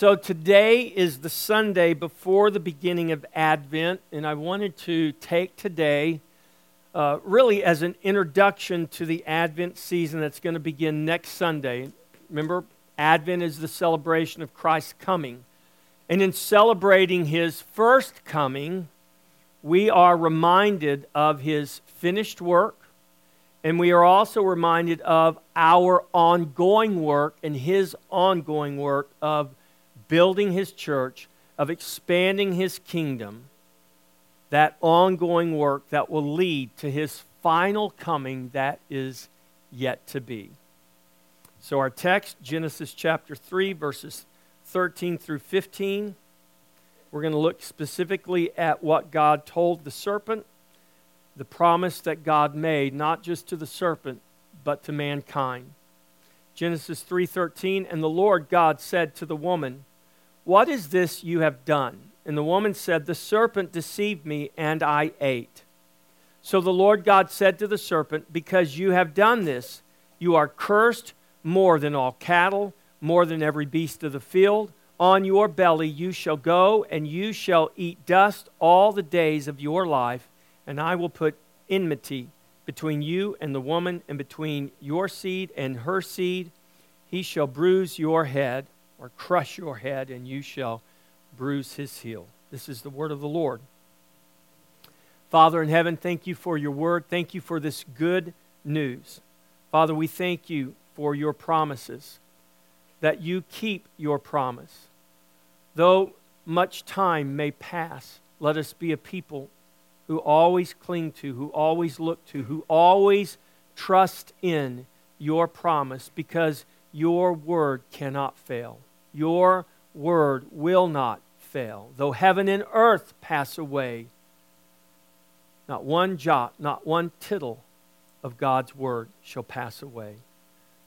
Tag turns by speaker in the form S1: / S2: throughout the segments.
S1: So today is the Sunday before the beginning of Advent, and I wanted to take today uh, really as an introduction to the Advent season that's going to begin next Sunday. Remember, Advent is the celebration of Christ's coming. And in celebrating his first coming, we are reminded of his finished work, and we are also reminded of our ongoing work and his ongoing work of building his church, of expanding his kingdom, that ongoing work that will lead to his final coming that is yet to be. So, our text, Genesis chapter 3, verses 13 through 15. We're going to look specifically at what God told the serpent, the promise that God made, not just to the serpent, but to mankind. Genesis 3:13 and the Lord God said to the woman, what is this you have done? And the woman said, The serpent deceived me, and I ate. So the Lord God said to the serpent, Because you have done this, you are cursed more than all cattle, more than every beast of the field. On your belly you shall go, and you shall eat dust all the days of your life, and I will put enmity between you and the woman, and between your seed and her seed. He shall bruise your head or crush your head, and you shall bruise his heel. This is the word of the Lord. Father in heaven, thank you for your word. Thank you for this good news. Father, we thank you for your promises, that you keep your promise. Though much time may pass, let us be a people who always cling to, who always look to, who always trust in your promise because your word cannot fail. Your word will not fail. Though heaven and earth pass away, not one jot, not one tittle of God's word shall pass away.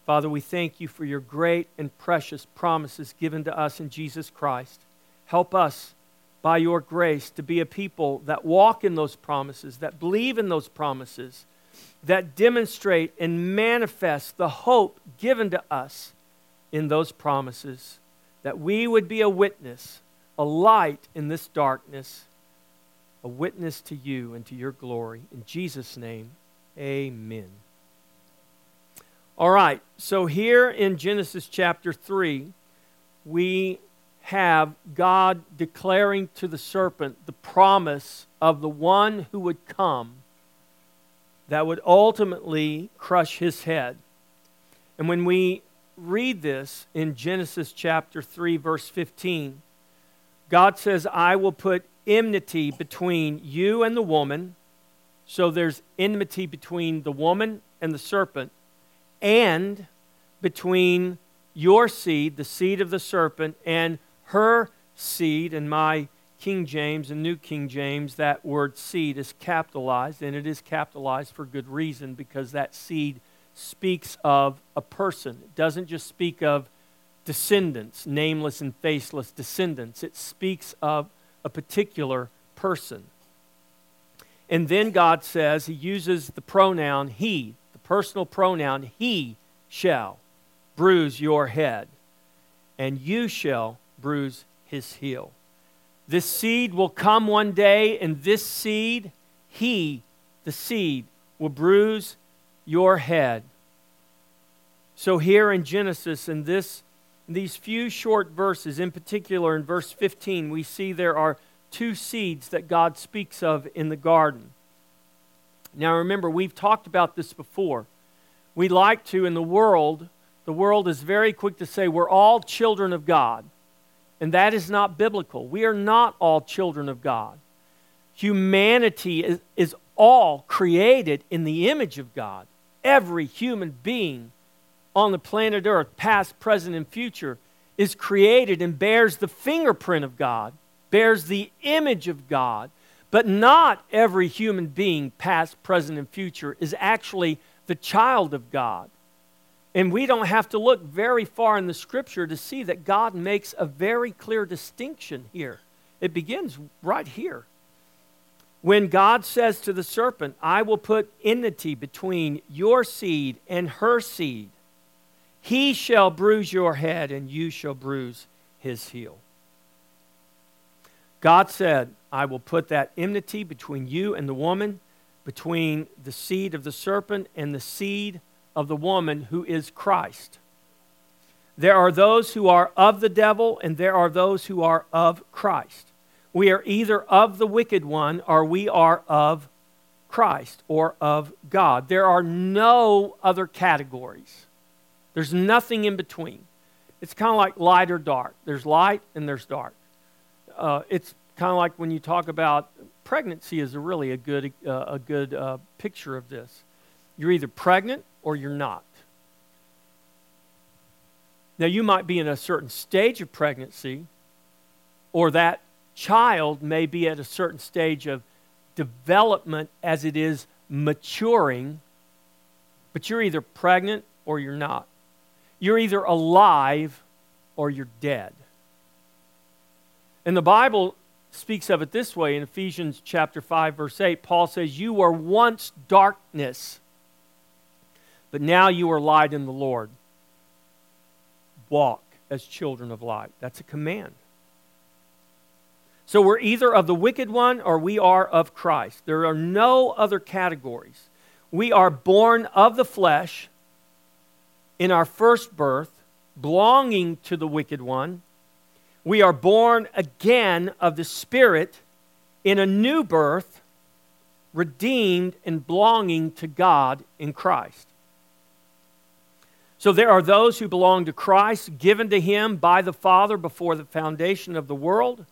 S1: Father, we thank you for your great and precious promises given to us in Jesus Christ. Help us by your grace to be a people that walk in those promises, that believe in those promises, that demonstrate and manifest the hope given to us in those promises that we would be a witness, a light in this darkness, a witness to you and to your glory. In Jesus' name, amen. All right, so here in Genesis chapter 3, we have God declaring to the serpent the promise of the one who would come that would ultimately crush his head. And when we read this in Genesis chapter 3, verse 15, God says, I will put enmity between you and the woman. So there's enmity between the woman and the serpent, and between your seed, the seed of the serpent, and her seed. In my King James and New King James, that word seed is capitalized, and it is capitalized for good reason because that seed speaks of a person. It doesn't just speak of descendants, nameless and faceless descendants. It speaks of a particular person. And then God says, He uses the pronoun he, the personal pronoun he shall bruise your head, and you shall bruise his heel. This seed will come one day, and this seed, he, the seed, will bruise your head. So, here in Genesis, in this, these few short verses, in particular in verse 15, we see there are two seeds that God speaks of in the garden. Now, remember, we've talked about this before. We like to, in the world, the world is very quick to say we're all children of God. And that is not biblical. We are not all children of God. Humanity is, is all created in the image of God every human being on the planet Earth, past, present, and future, is created and bears the fingerprint of God, bears the image of God. But not every human being, past, present, and future, is actually the child of God. And we don't have to look very far in the scripture to see that God makes a very clear distinction here. It begins right here when God says to the serpent, I will put enmity between your seed and her seed, he shall bruise your head, and you shall bruise his heel. God said, I will put that enmity between you and the woman, between the seed of the serpent and the seed of the woman who is Christ. There are those who are of the devil, and there are those who are of Christ. We are either of the wicked one or we are of Christ or of God. There are no other categories. There's nothing in between. It's kind of like light or dark. There's light and there's dark. Uh, it's kind of like when you talk about pregnancy is a really a good, uh, a good uh, picture of this. You're either pregnant or you're not. Now, you might be in a certain stage of pregnancy, or that child may be at a certain stage of development as it is maturing, but you're either pregnant or you're not. You're either alive or you're dead. And the Bible speaks of it this way in Ephesians chapter 5 verse 8. Paul says, "You were once darkness, but now you are light in the Lord." walk as children of light. That's a command. So we're either of the wicked one or we are of Christ. There are no other categories. We are born of the flesh in our first birth, belonging to the wicked one. We are born again of the Spirit in a new birth, redeemed and belonging to God in Christ. So there are those who belong to Christ, given to him by the Father before the foundation of the world.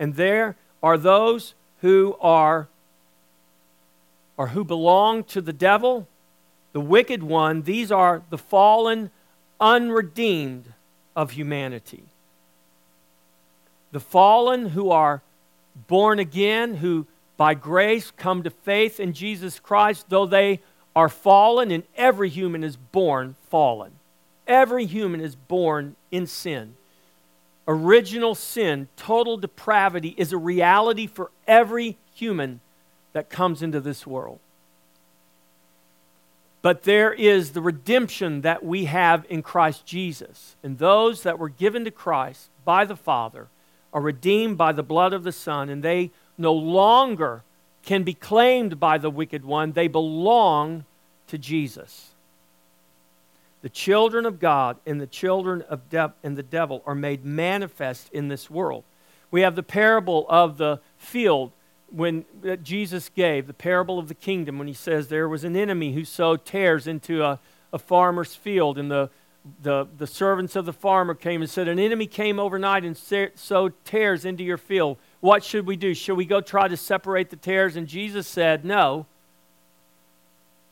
S1: And there are those who are or who belong to the devil, the wicked one. These are the fallen, unredeemed of humanity. The fallen who are born again, who by grace come to faith in Jesus Christ, though they are fallen, and every human is born fallen. Every human is born in sin. Original sin, total depravity, is a reality for every human that comes into this world. But there is the redemption that we have in Christ Jesus. And those that were given to Christ by the Father are redeemed by the blood of the Son, and they no longer can be claimed by the wicked one. They belong to Jesus. The children of God and the children of de- and the devil are made manifest in this world. We have the parable of the field when that Jesus gave, the parable of the kingdom, when he says there was an enemy who sowed tares into a, a farmer's field, and the, the, the servants of the farmer came and said, An enemy came overnight and sowed tares into your field. What should we do? Should we go try to separate the tares? And Jesus said, No.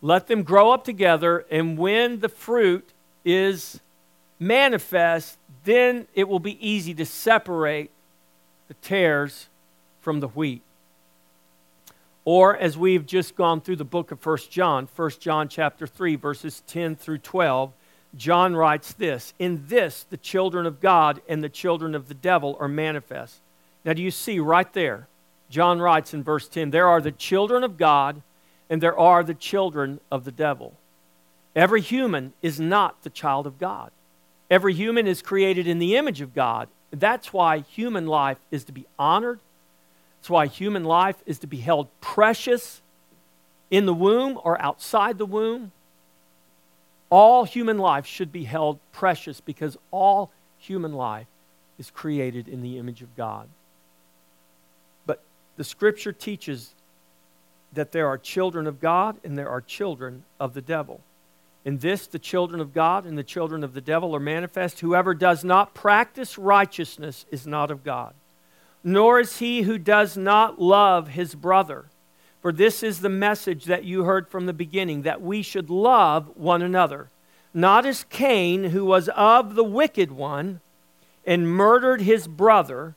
S1: Let them grow up together, and when the fruit is manifest, then it will be easy to separate the tares from the wheat. Or as we've just gone through the book of 1 John, 1 John chapter 3 verses 10 through 12, John writes this, "In this the children of God and the children of the devil are manifest." Now do you see right there? John writes in verse 10, "There are the children of God and there are the children of the devil. Every human is not the child of God. Every human is created in the image of God. That's why human life is to be honored. That's why human life is to be held precious in the womb or outside the womb. All human life should be held precious because all human life is created in the image of God. But the scripture teaches that there are children of God and there are children of the devil. In this, the children of God and the children of the devil are manifest. Whoever does not practice righteousness is not of God, nor is he who does not love his brother. For this is the message that you heard from the beginning that we should love one another. Not as Cain, who was of the wicked one and murdered his brother.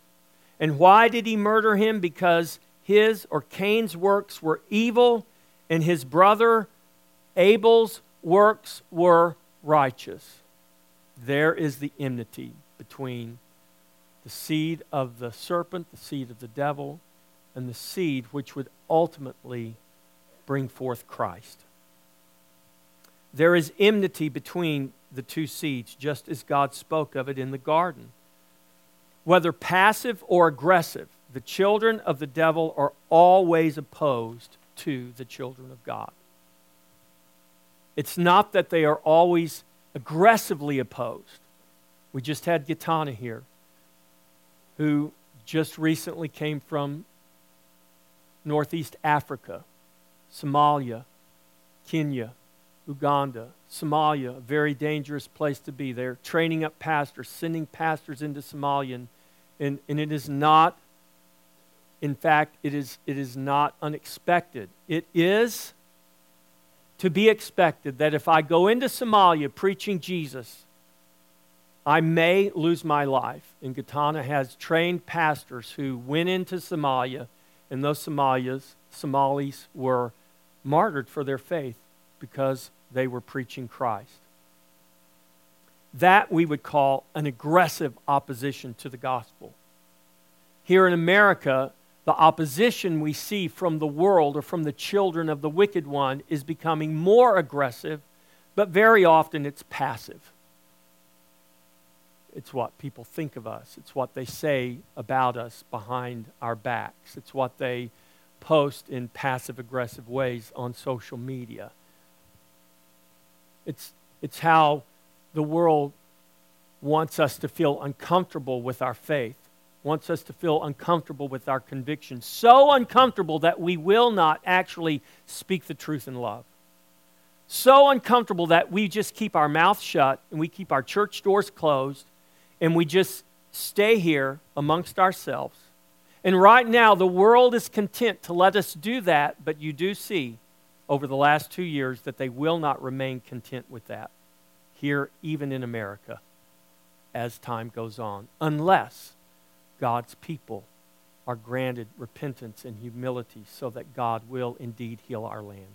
S1: And why did he murder him? Because his or Cain's works were evil, and his brother Abel's works were righteous. There is the enmity between the seed of the serpent, the seed of the devil, and the seed which would ultimately bring forth Christ. There is enmity between the two seeds, just as God spoke of it in the garden. whether passive or aggressive, the children of the devil are always opposed to the children of God. It's not that they are always aggressively opposed. We just had Gitana here, who just recently came from Northeast Africa, Somalia, Kenya, Uganda, Somalia, a very dangerous place to be. They're training up pastors, sending pastors into Somalia, and, and, and it is not, in fact, it is, it is not unexpected. It is to be expected that if I go into Somalia preaching Jesus, I may lose my life. And Gitana has trained pastors who went into Somalia, and those Somalias, Somalis were martyred for their faith because they were preaching Christ. That we would call an aggressive opposition to the gospel. Here in America, the opposition we see from the world or from the children of the wicked one is becoming more aggressive, but very often it's passive. It's what people think of us, it's what they say about us behind our backs, it's what they post in passive aggressive ways on social media. It's, it's how the world wants us to feel uncomfortable with our faith, wants us to feel uncomfortable with our convictions, so uncomfortable that we will not actually speak the truth in love. So uncomfortable that we just keep our mouth shut and we keep our church doors closed and we just stay here amongst ourselves. And right now, the world is content to let us do that, but you do see over the last two years that they will not remain content with that here, even in America, as time goes on, unless God's people are granted repentance and humility so that God will indeed heal our land.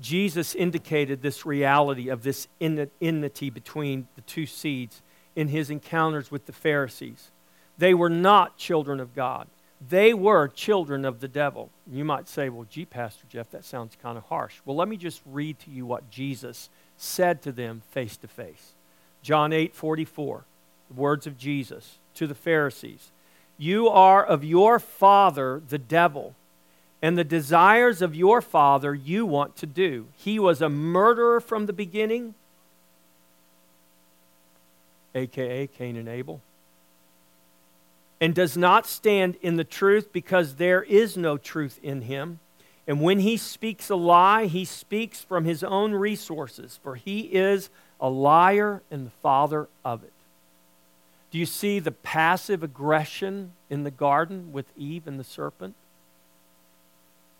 S1: Jesus indicated this reality of this enmity between the two seeds in his encounters with the Pharisees. They were not children of God. They were children of the devil. You might say, well, gee, Pastor Jeff, that sounds kind of harsh. Well, let me just read to you what Jesus said to them face to face. John 8 44, the words of Jesus to the Pharisees You are of your father, the devil, and the desires of your father you want to do. He was a murderer from the beginning, aka Cain and Abel and does not stand in the truth because there is no truth in him. And when he speaks a lie, he speaks from his own resources, for he is a liar and the father of it. Do you see the passive aggression in the garden with Eve and the serpent?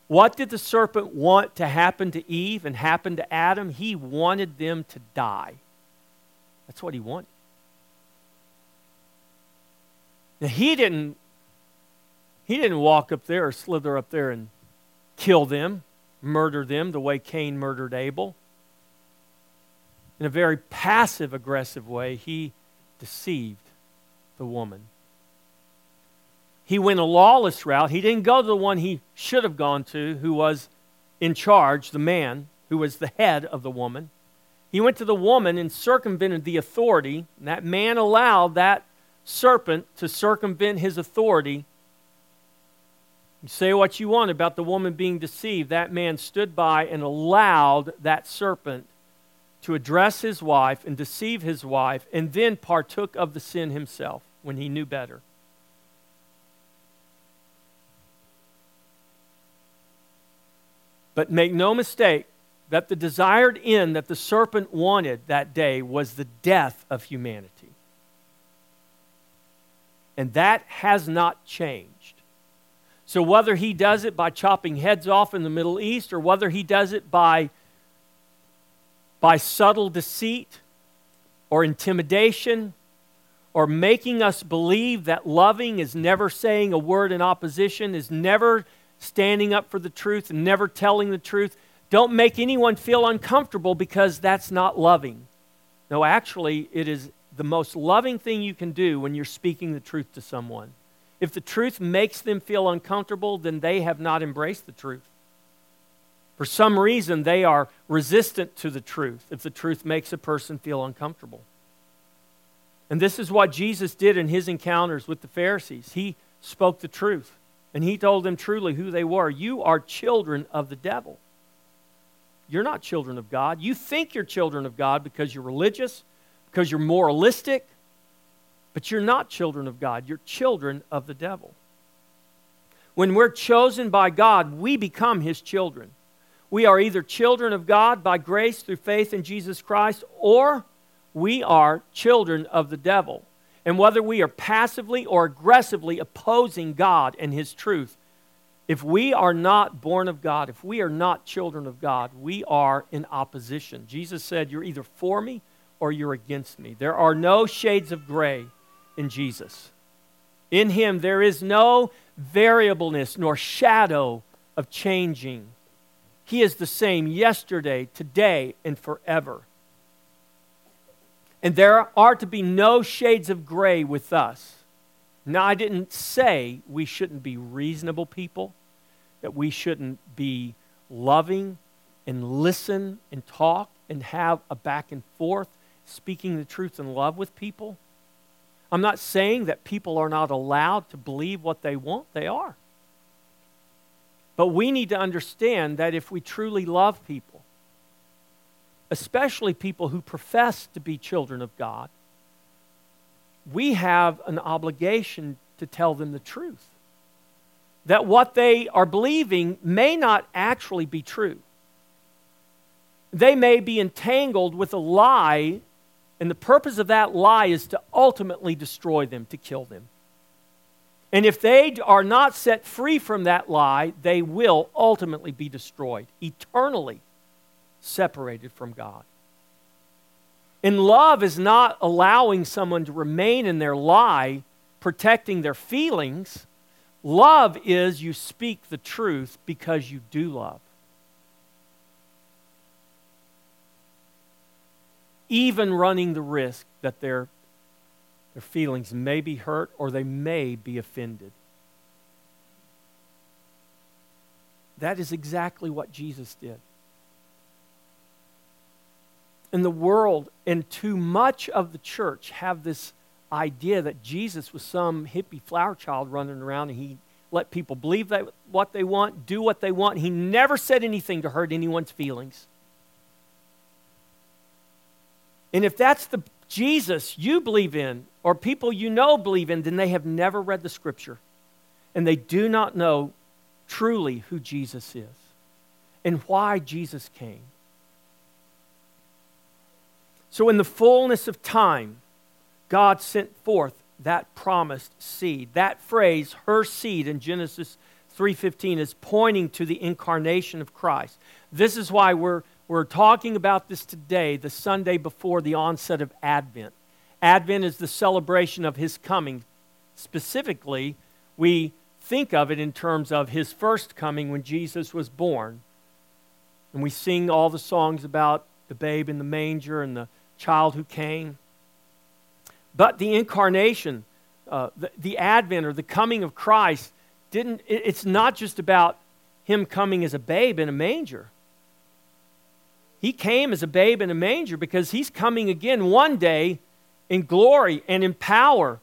S1: What did the serpent want to happen to Eve and happen to Adam? He wanted them to die. That's what he wanted. Now, he didn't he didn't walk up there or slither up there and kill them, murder them the way Cain murdered Abel. In a very passive aggressive way, he deceived the woman. He went a lawless route. He didn't go to the one he should have gone to, who was in charge, the man, who was the head of the woman. He went to the woman and circumvented the authority. And that man allowed that serpent to circumvent his authority. You say what you want about the woman being deceived. That man stood by and allowed that serpent to address his wife and deceive his wife, and then partook of the sin himself when he knew better. But make no mistake that the desired end that the serpent wanted that day was the death of humanity. And that has not changed. So, whether he does it by chopping heads off in the Middle East or whether he does it by, by subtle deceit or intimidation or making us believe that loving is never saying a word in opposition, is never standing up for the truth and never telling the truth, don't make anyone feel uncomfortable because that's not loving. No, actually, it is the most loving thing you can do when you're speaking the truth to someone. If the truth makes them feel uncomfortable, then they have not embraced the truth. For some reason, they are resistant to the truth if the truth makes a person feel uncomfortable. And this is what Jesus did in his encounters with the Pharisees. He spoke the truth, and he told them truly who they were. You are children of the devil. You're not children of God. You think you're children of God because you're religious, because you're moralistic, but you're not children of God. You're children of the devil. When we're chosen by God, we become his children. We are either children of God by grace through faith in Jesus Christ, or we are children of the devil. And whether we are passively or aggressively opposing God and his truth, if we are not born of God, if we are not children of God, we are in opposition. Jesus said, You're either for me or you're against me. There are no shades of gray in Jesus. In him, there is no variableness nor shadow of changing. He is the same yesterday, today, and forever. And there are to be no shades of gray with us. Now, I didn't say we shouldn't be reasonable people, that we shouldn't be loving and listen and talk and have a back and forth, speaking the truth in love with people. I'm not saying that people are not allowed to believe what they want, they are. But we need to understand that if we truly love people, especially people who profess to be children of God, we have an obligation to tell them the truth. That what they are believing may not actually be true. They may be entangled with a lie, and the purpose of that lie is to ultimately destroy them, to kill them. And if they are not set free from that lie, they will ultimately be destroyed, eternally separated from God. And love is not allowing someone to remain in their lie, protecting their feelings. Love is you speak the truth because you do love. Even running the risk that their, their feelings may be hurt or they may be offended. That is exactly what Jesus did in the world and too much of the church have this idea that Jesus was some hippie flower child running around and he let people believe that what they want, do what they want. He never said anything to hurt anyone's feelings. And if that's the Jesus you believe in, or people you know believe in, then they have never read the scripture. And they do not know truly who Jesus is and why Jesus came. So, in the fullness of time, God sent forth that promised seed. That phrase, her seed, in Genesis 3:15 is pointing to the incarnation of Christ. This is why we're, we're talking about this today, the Sunday before the onset of Advent. Advent is the celebration of his coming. Specifically, we think of it in terms of his first coming when Jesus was born. And we sing all the songs about the babe in the manger and the child who came. But the incarnation, uh, the, the advent or the coming of Christ, didn't, it, it's not just about him coming as a babe in a manger. He came as a babe in a manger because he's coming again one day in glory and in power,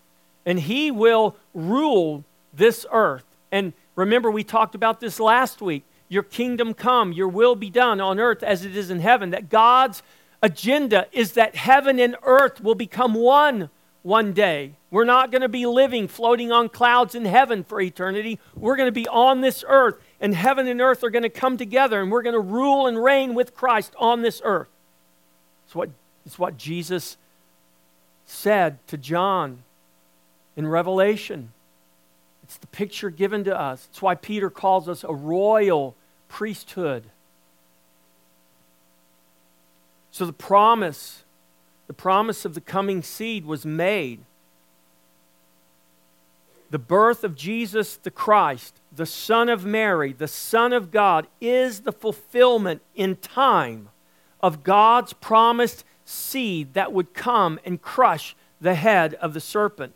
S1: and he will rule this earth. And remember, we talked about this last week. Your kingdom come, your will be done on earth as it is in heaven. That God's agenda is that heaven and earth will become one one day. We're not going to be living floating on clouds in heaven for eternity. We're going to be on this earth, and heaven and earth are going to come together, and we're going to rule and reign with Christ on this earth. It's what, it's what Jesus said to John in Revelation. It's the picture given to us. It's why Peter calls us a royal priesthood. So the promise, the promise of the coming seed was made. The birth of Jesus the Christ, the Son of Mary, the Son of God, is the fulfillment in time of God's promised seed that would come and crush the head of the serpent.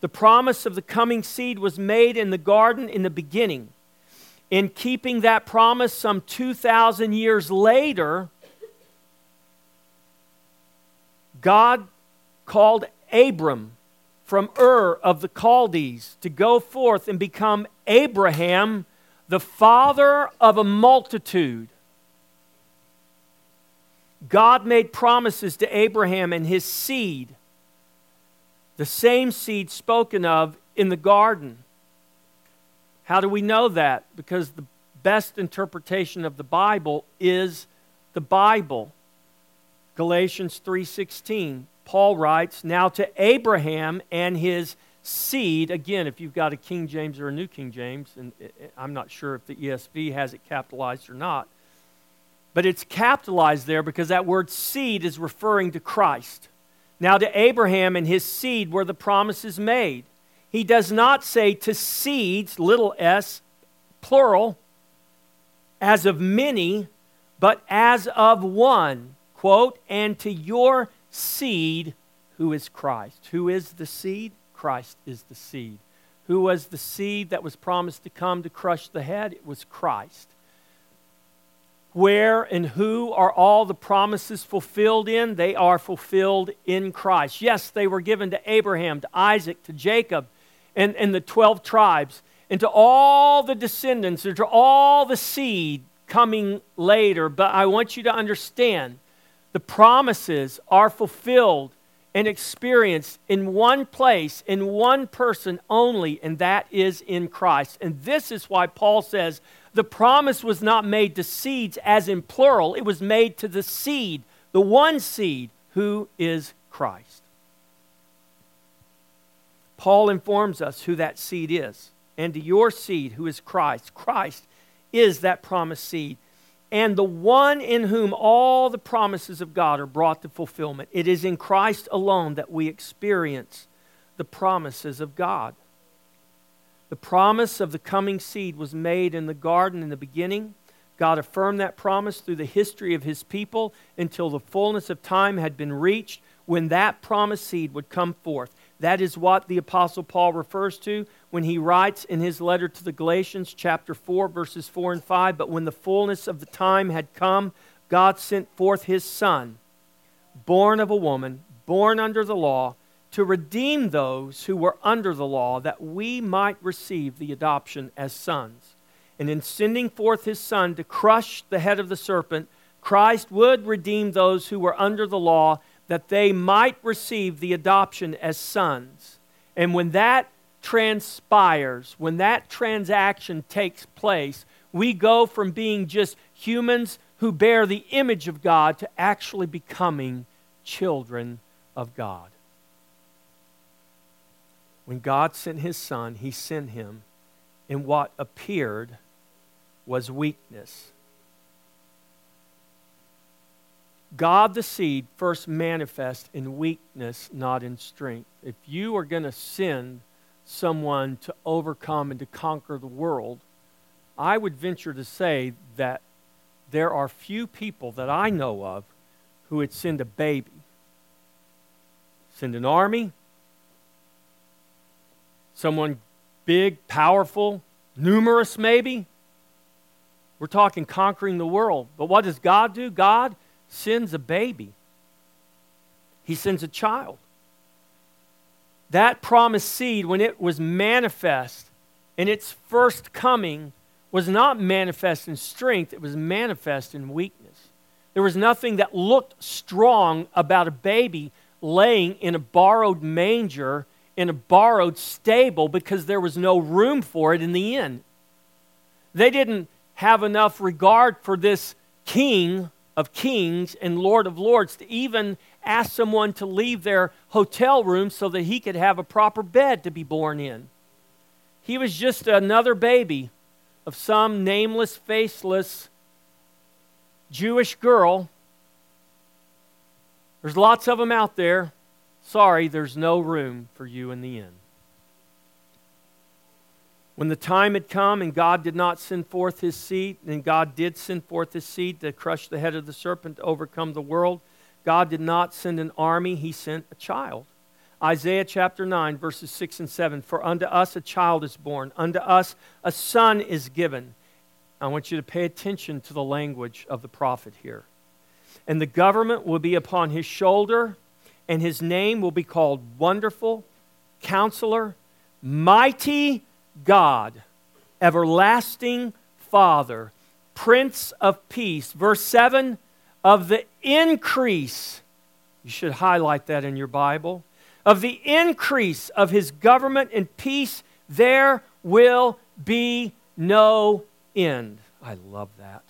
S1: The promise of the coming seed was made in the garden in the beginning. In keeping that promise, some 2,000 years later, God called Abram from Ur of the Chaldees to go forth and become Abraham, the father of a multitude. God made promises to Abraham and his seed, the same seed spoken of in the garden. How do we know that? Because the best interpretation of the Bible is the Bible. Galatians 3:16. Paul writes, "Now to Abraham and his seed, again, if you've got a King James or a New King James, and eh, eh, I'm not sure if the ESV has it capitalized or not, but it's capitalized there because that word seed is referring to Christ. Now to Abraham and his seed were the promises made. He does not say to seeds, little s, plural, as of many, but as of one, quote, and to your seed, who is Christ. Who is the seed? Christ is the seed. Who was the seed that was promised to come to crush the head? It was Christ. Where and who are all the promises fulfilled in? They are fulfilled in Christ. Yes, they were given to Abraham, to Isaac, to Jacob, and, and the 12 tribes, and to all the descendants, and to all the seed coming later. But I want you to understand the promises are fulfilled and experienced in one place, in one person only, and that is in Christ. And this is why Paul says the promise was not made to seeds as in plural, it was made to the seed, the one seed, who is Christ. Paul informs us who that seed is, and to your seed, who is Christ. Christ is that promised seed and the one in whom all the promises of God are brought to fulfillment. It is in Christ alone that we experience the promises of God. The promise of the coming seed was made in the garden in the beginning. God affirmed that promise through the history of his people until the fullness of time had been reached when that promised seed would come forth. That is what the Apostle Paul refers to when he writes in his letter to the Galatians, chapter 4, verses 4 and 5. But when the fullness of the time had come, God sent forth his Son, born of a woman, born under the law, to redeem those who were under the law, that we might receive the adoption as sons. And in sending forth his Son to crush the head of the serpent, Christ would redeem those who were under the law that they might receive the adoption as sons. And when that transpires, when that transaction takes place, we go from being just humans who bear the image of God to actually becoming children of God. When God sent his son, he sent him in what appeared was weakness. God the seed first manifests in weakness, not in strength. If you are going to send someone to overcome and to conquer the world, I would venture to say that there are few people that I know of who would send a baby. Send an army, someone big, powerful, numerous maybe. We're talking conquering the world. But what does God do? God sends a baby, He sends a child. That promised seed, when it was manifest in its first coming, was not manifest in strength, it was manifest in weakness. There was nothing that looked strong about a baby laying in a borrowed manger in a borrowed stable because there was no room for it in the inn. They didn't have enough regard for this king of kings and Lord of lords to even ask someone to leave their hotel room so that he could have a proper bed to be born in. He was just another baby of some nameless, faceless Jewish girl. There's lots of them out there. Sorry, there's no room for you in the inn. When the time had come and God did not send forth his seed, and God did send forth his seed to crush the head of the serpent to overcome the world, God did not send an army, he sent a child. Isaiah chapter 9, verses 6 and 7 For unto us a child is born, unto us a son is given. I want you to pay attention to the language of the prophet here. And the government will be upon his shoulder, and his name will be called Wonderful, Counselor, Mighty God, Everlasting Father, Prince of Peace. Verse 7 of the increase, you should highlight that in your Bible, of the increase of his government and peace, there will be no end. I love that.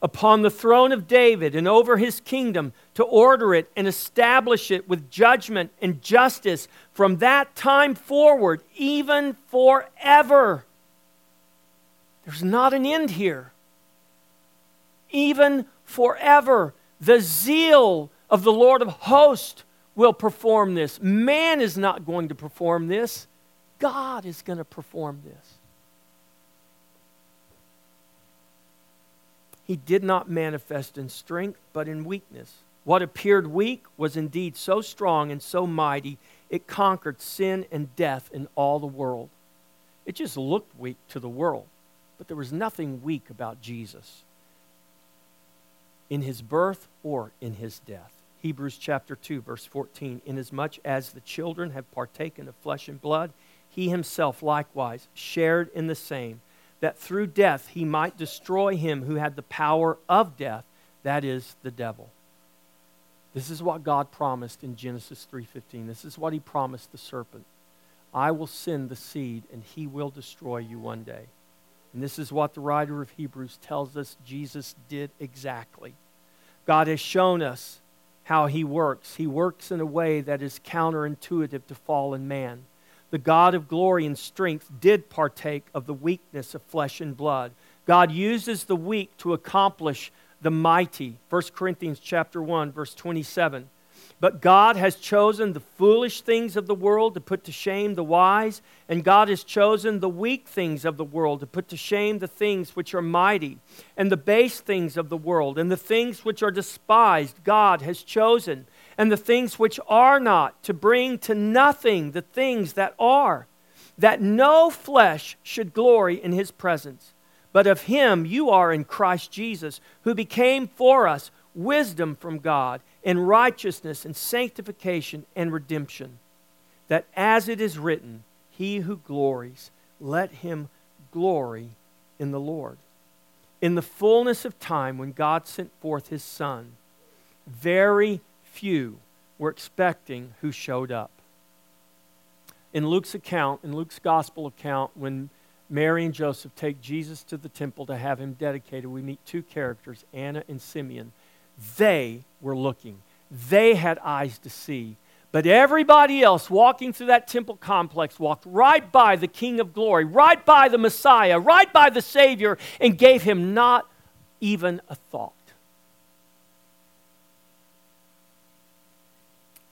S1: Upon the throne of David and over his kingdom to order it and establish it with judgment and justice from that time forward, even forever. There's not an end here. Even forever. The zeal of the Lord of hosts will perform this. Man is not going to perform this, God is going to perform this. He did not manifest in strength, but in weakness. What appeared weak was indeed so strong and so mighty, it conquered sin and death in all the world. It just looked weak to the world, but there was nothing weak about Jesus in his birth or in his death. Hebrews chapter 2, verse 14 Inasmuch as the children have partaken of flesh and blood, he himself likewise shared in the same, that through death he might destroy him who had the power of death, that is, the devil. This is what God promised in Genesis 3:15. This is what he promised the serpent. I will send the seed and he will destroy you one day. And this is what the writer of Hebrews tells us Jesus did exactly. God has shown us how he works. He works in a way that is counterintuitive to fallen man. The God of glory and strength did partake of the weakness of flesh and blood. God uses the weak to accomplish the mighty. 1 Corinthians chapter 1 verse 27. But God has chosen the foolish things of the world to put to shame the wise, and God has chosen the weak things of the world to put to shame the things which are mighty, and the base things of the world, and the things which are despised, God has chosen, and the things which are not, to bring to nothing the things that are, that no flesh should glory in his presence. But of him you are in Christ Jesus, who became for us wisdom from God, and righteousness, and sanctification, and redemption. That as it is written, He who glories, let him glory in the Lord. In the fullness of time, when God sent forth His Son, very few were expecting who showed up. In Luke's account, in Luke's gospel account, when Mary and Joseph take Jesus to the temple to have him dedicated, we meet two characters, Anna and Simeon. They were looking, they had eyes to see. But everybody else walking through that temple complex walked right by the King of Glory, right by the Messiah, right by the Savior, and gave him not even a thought.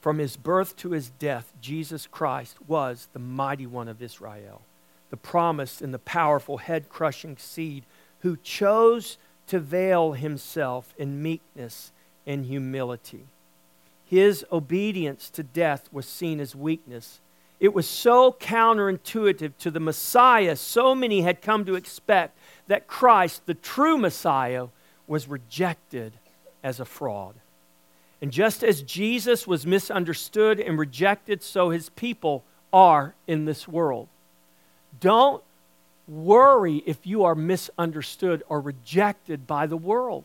S1: From his birth to his death, Jesus Christ was the mighty one of Israel, the promised and the powerful head crushing seed who chose to veil himself in meekness and humility. His obedience to death was seen as weakness. It was so counterintuitive to the Messiah so many had come to expect that Christ, the true Messiah, was rejected as a fraud. And just as Jesus was misunderstood and rejected, so his people are in this world. Don't worry if you are misunderstood or rejected by the world.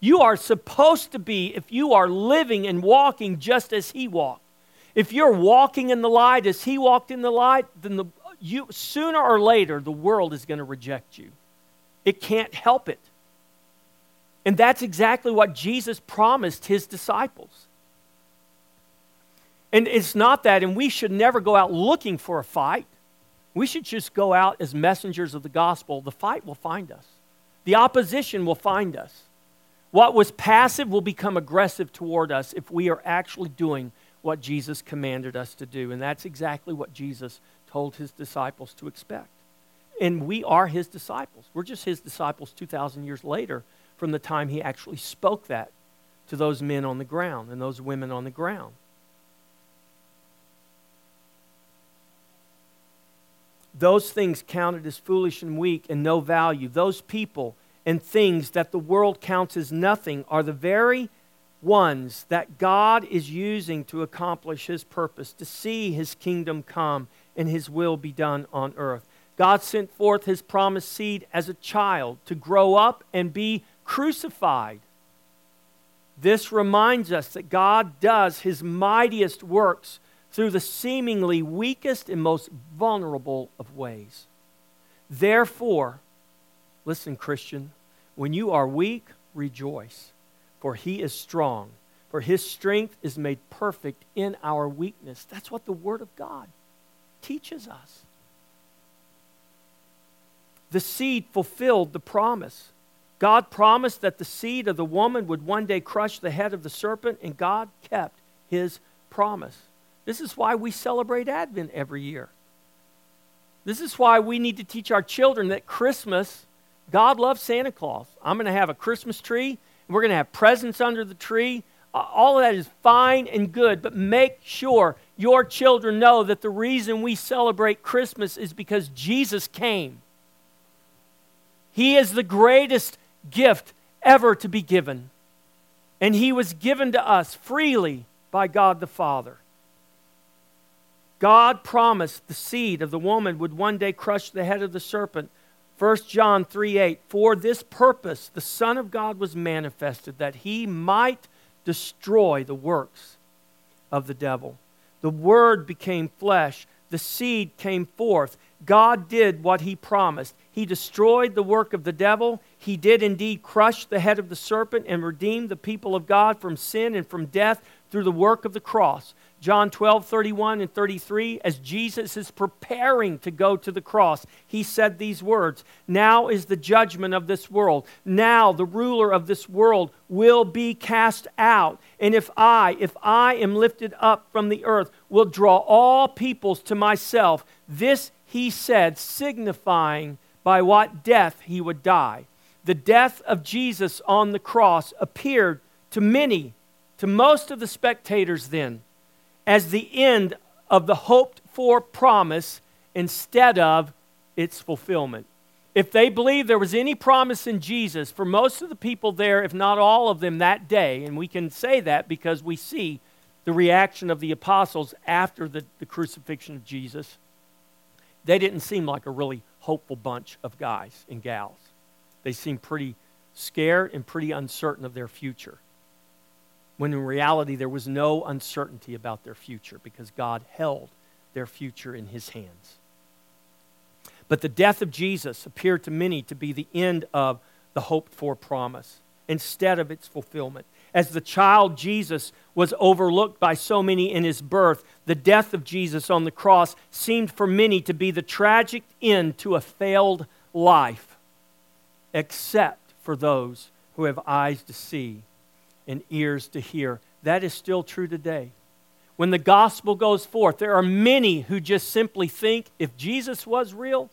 S1: You are supposed to be, if you are living and walking just as He walked. If you're walking in the light as He walked in the light, then the, you, sooner or later the world is going to reject you. It can't help it. And that's exactly what Jesus promised His disciples. And it's not that, and we should never go out looking for a fight. We should just go out as messengers of the gospel. The fight will find us, the opposition will find us. What was passive will become aggressive toward us if we are actually doing what Jesus commanded us to do. And that's exactly what Jesus told his disciples to expect. And we are his disciples. We're just his disciples 2,000 years later from the time he actually spoke that to those men on the ground and those women on the ground. Those things counted as foolish and weak and no value, those people and things that the world counts as nothing, are the very ones that God is using to accomplish his purpose, to see his kingdom come and his will be done on earth. God sent forth his promised seed as a child to grow up and be crucified. This reminds us that God does his mightiest works through the seemingly weakest and most vulnerable of ways. Therefore, listen, Christian, when you are weak, rejoice, for he is strong. For his strength is made perfect in our weakness. That's what the Word of God teaches us. The seed fulfilled the promise. God promised that the seed of the woman would one day crush the head of the serpent, and God kept his promise. This is why we celebrate Advent every year. This is why we need to teach our children that Christmas, God loves Santa Claus. I'm going to have a Christmas tree, and we're going to have presents under the tree. All of that is fine and good, but make sure your children know that the reason we celebrate Christmas is because Jesus came. He is the greatest gift ever to be given. And he was given to us freely by God the Father. God promised the seed of the woman would one day crush the head of the serpent. 1 John 3 8. For this purpose the Son of God was manifested, that he might destroy the works of the devil. The Word became flesh, the seed came forth. God did what he promised. He destroyed the work of the devil. He did indeed crush the head of the serpent and redeem the people of God from sin and from death through the work of the cross. John 12, 31 and 33, as Jesus is preparing to go to the cross, he said these words Now is the judgment of this world. Now the ruler of this world will be cast out. And if I, if I am lifted up from the earth, will draw all peoples to myself. This he said, signifying by what death he would die. The death of Jesus on the cross appeared to many, to most of the spectators then, as the end of the hoped for promise instead of its fulfillment. If they believed there was any promise in Jesus, for most of the people there, if not all of them that day, and we can say that because we see the reaction of the apostles after the, the crucifixion of Jesus, they didn't seem like a really hopeful bunch of guys and gals. They seemed pretty scared and pretty uncertain of their future. When in reality, there was no uncertainty about their future because God held their future in his hands. But the death of Jesus appeared to many to be the end of the hoped for promise instead of its fulfillment. As the child Jesus was overlooked by so many in his birth, the death of Jesus on the cross seemed for many to be the tragic end to a failed life, except for those who have eyes to see and ears to hear. That is still true today. When the gospel goes forth, there are many who just simply think if Jesus was real,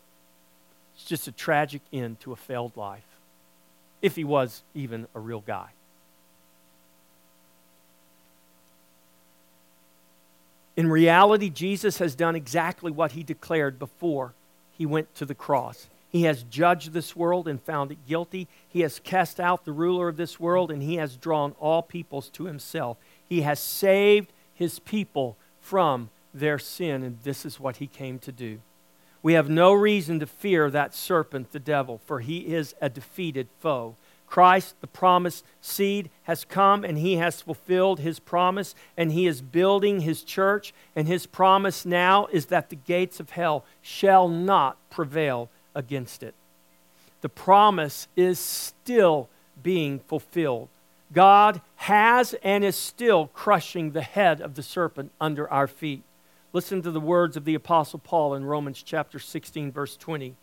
S1: it's just a tragic end to a failed life, if he was even a real guy. In reality, Jesus has done exactly what he declared before he went to the cross. He has judged this world and found it guilty. He has cast out the ruler of this world and he has drawn all peoples to himself. He has saved his people from their sin, and this is what he came to do. We have no reason to fear that serpent, the devil, for he is a defeated foe. Christ, the promised seed, has come and he has fulfilled his promise and he is building his church. And his promise now is that the gates of hell shall not prevail against it. The promise is still being fulfilled. God has and is still crushing the head of the serpent under our feet. Listen to the words of the Apostle Paul in Romans chapter 16, verse 20.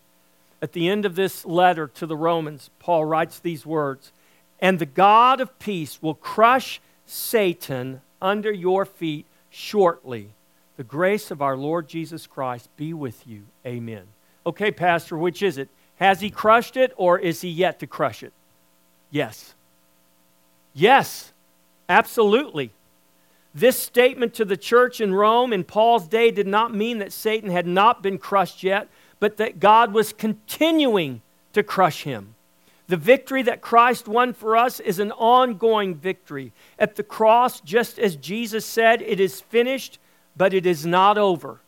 S1: At the end of this letter to the Romans, Paul writes these words And the God of peace will crush Satan under your feet shortly. The grace of our Lord Jesus Christ be with you. Amen. Okay, Pastor, which is it? Has he crushed it or is he yet to crush it? Yes. Yes, absolutely. This statement to the church in Rome in Paul's day did not mean that Satan had not been crushed yet, but that God was continuing to crush him. The victory that Christ won for us is an ongoing victory. At the cross, just as Jesus said, it is finished, but it is not over.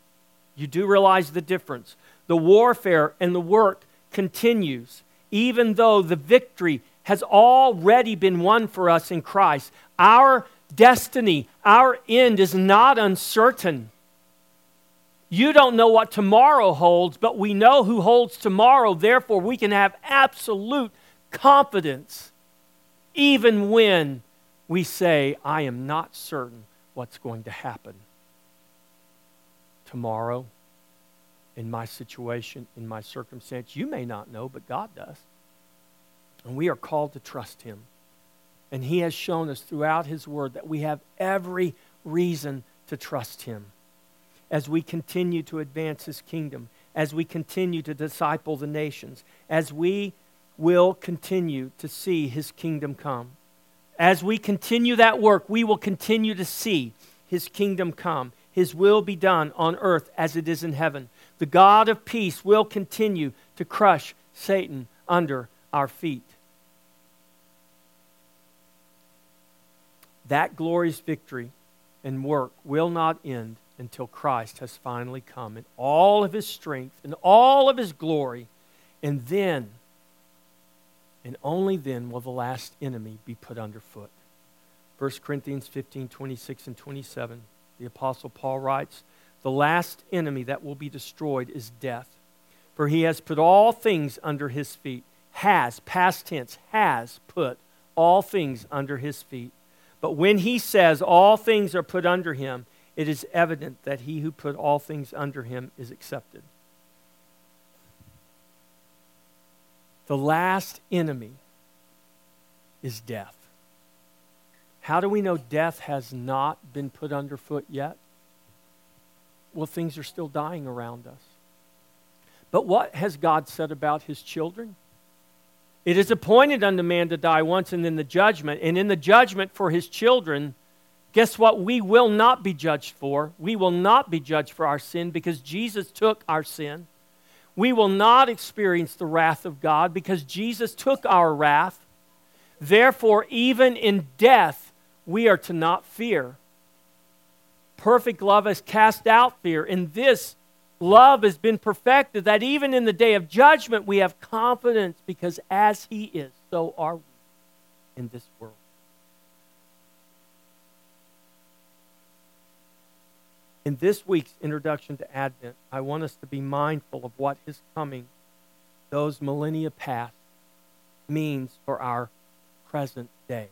S1: You do realize the difference. The warfare and the work continues, even though the victory has already been won for us in Christ. Our destiny, our end is not uncertain. You don't know what tomorrow holds, but we know who holds tomorrow. Therefore, we can have absolute confidence even when we say, I am not certain what's going to happen tomorrow in my situation, in my circumstance. You may not know, but God does. And we are called to trust Him. And He has shown us throughout His Word that we have every reason to trust Him as we continue to advance His kingdom, as we continue to disciple the nations, as we will continue to see His kingdom come. As we continue that work, we will continue to see His kingdom come. His will be done on earth as it is in heaven. The God of peace will continue to crush Satan under our feet. That glorious victory and work will not end until Christ has finally come in all of his strength and all of his glory. And then, and only then, will the last enemy be put underfoot. 1 Corinthians 15 26 and 27, the Apostle Paul writes, The last enemy that will be destroyed is death. For he has put all things under his feet, has, past tense, has put all things under his feet. But when he says all things are put under him, it is evident that he who put all things under him is accepted. The last enemy is death. How do we know death has not been put underfoot yet? Well, things are still dying around us. But what has God said about his children? It is appointed unto man to die once and then the judgment. And in the judgment for his children, guess what? We will not be judged for. We will not be judged for our sin because Jesus took our sin. We will not experience the wrath of God because Jesus took our wrath. Therefore, even in death, we are to not fear. Perfect love has cast out fear. In this, love has been perfected, that even in the day of judgment we have confidence because as He is, so are we in this world. In this week's introduction to Advent, I want us to be mindful of what His coming, those millennia past, means for our present day.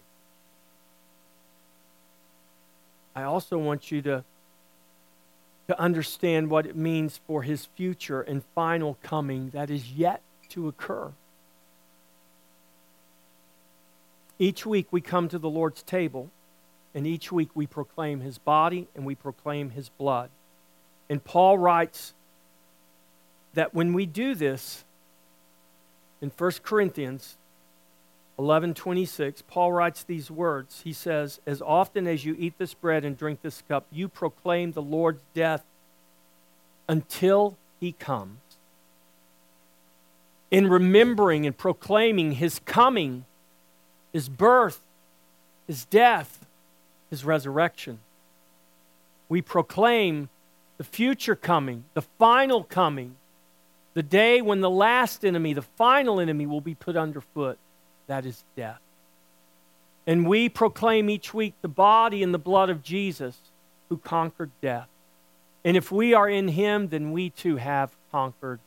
S1: I also want you to to understand what it means for his future and final coming that is yet to occur. Each week we come to the Lord's table, and each week we proclaim his body and we proclaim his blood. And Paul writes that when we do this, in 1 Corinthians 11:26 Paul writes these words. He says, "As often as you eat this bread and drink this cup, you proclaim the Lord's death until he comes." In remembering and proclaiming his coming, his birth, his death, his resurrection, we proclaim the future coming, the final coming, the day when the last enemy, the final enemy, will be put underfoot that is death. And we proclaim each week the body and the blood of Jesus who conquered death. And if we are in him, then we too have conquered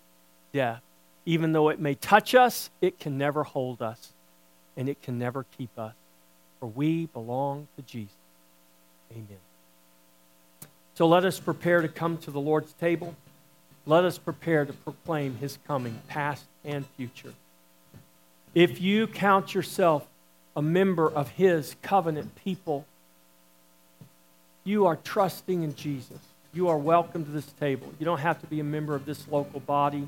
S1: death. Even though it may touch us, it can never hold us, and it can never keep us. For we belong to Jesus. Amen. So let us prepare to come to the Lord's table. Let us prepare to proclaim his coming, past and future. If you count yourself a member of His covenant people, you are trusting in Jesus. You are welcome to this table. You don't have to be a member of this local body.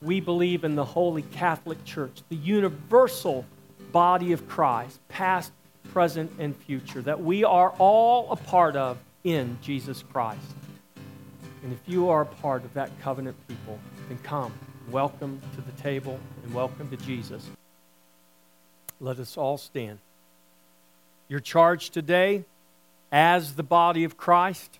S1: We believe in the Holy Catholic Church, the universal body of Christ, past, present, and future, that we are all a part of in Jesus Christ. And if you are a part of that covenant people, then come. Welcome to the table and welcome to Jesus. Let us all stand. Your charge today as the body of Christ,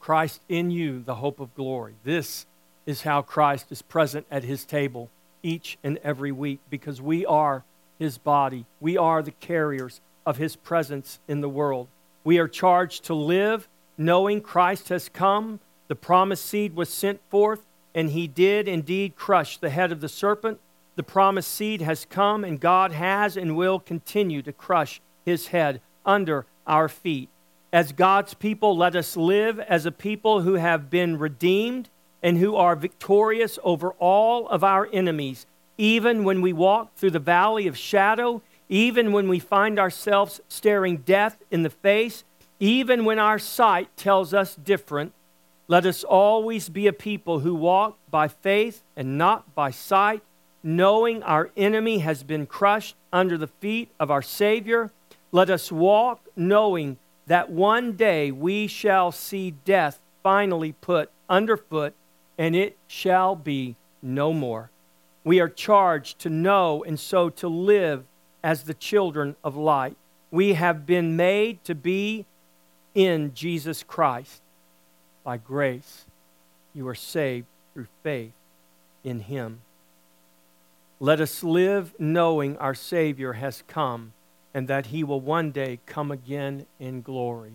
S1: Christ in you, the hope of glory. This is how Christ is present at his table each and every week because we are his body. We are the carriers of his presence in the world. We are charged to live knowing Christ has come, the promised seed was sent forth, and he did indeed crush the head of the serpent. The promised seed has come, and God has and will continue to crush his head under our feet. As God's people, let us live as a people who have been redeemed and who are victorious over all of our enemies, even when we walk through the valley of shadow, even when we find ourselves staring death in the face, even when our sight tells us different. Let us always be a people who walk by faith and not by sight, knowing our enemy has been crushed under the feet of our Savior. Let us walk knowing that one day we shall see death finally put underfoot and it shall be no more. We are charged to know and so to live as the children of light. We have been made to be in Jesus Christ. By grace, you are saved through faith in Him. Let us live knowing our Savior has come and that He will one day come again in glory.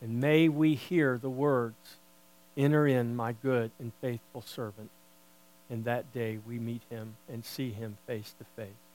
S1: And may we hear the words Enter in, my good and faithful servant. And that day we meet him and see him face to face.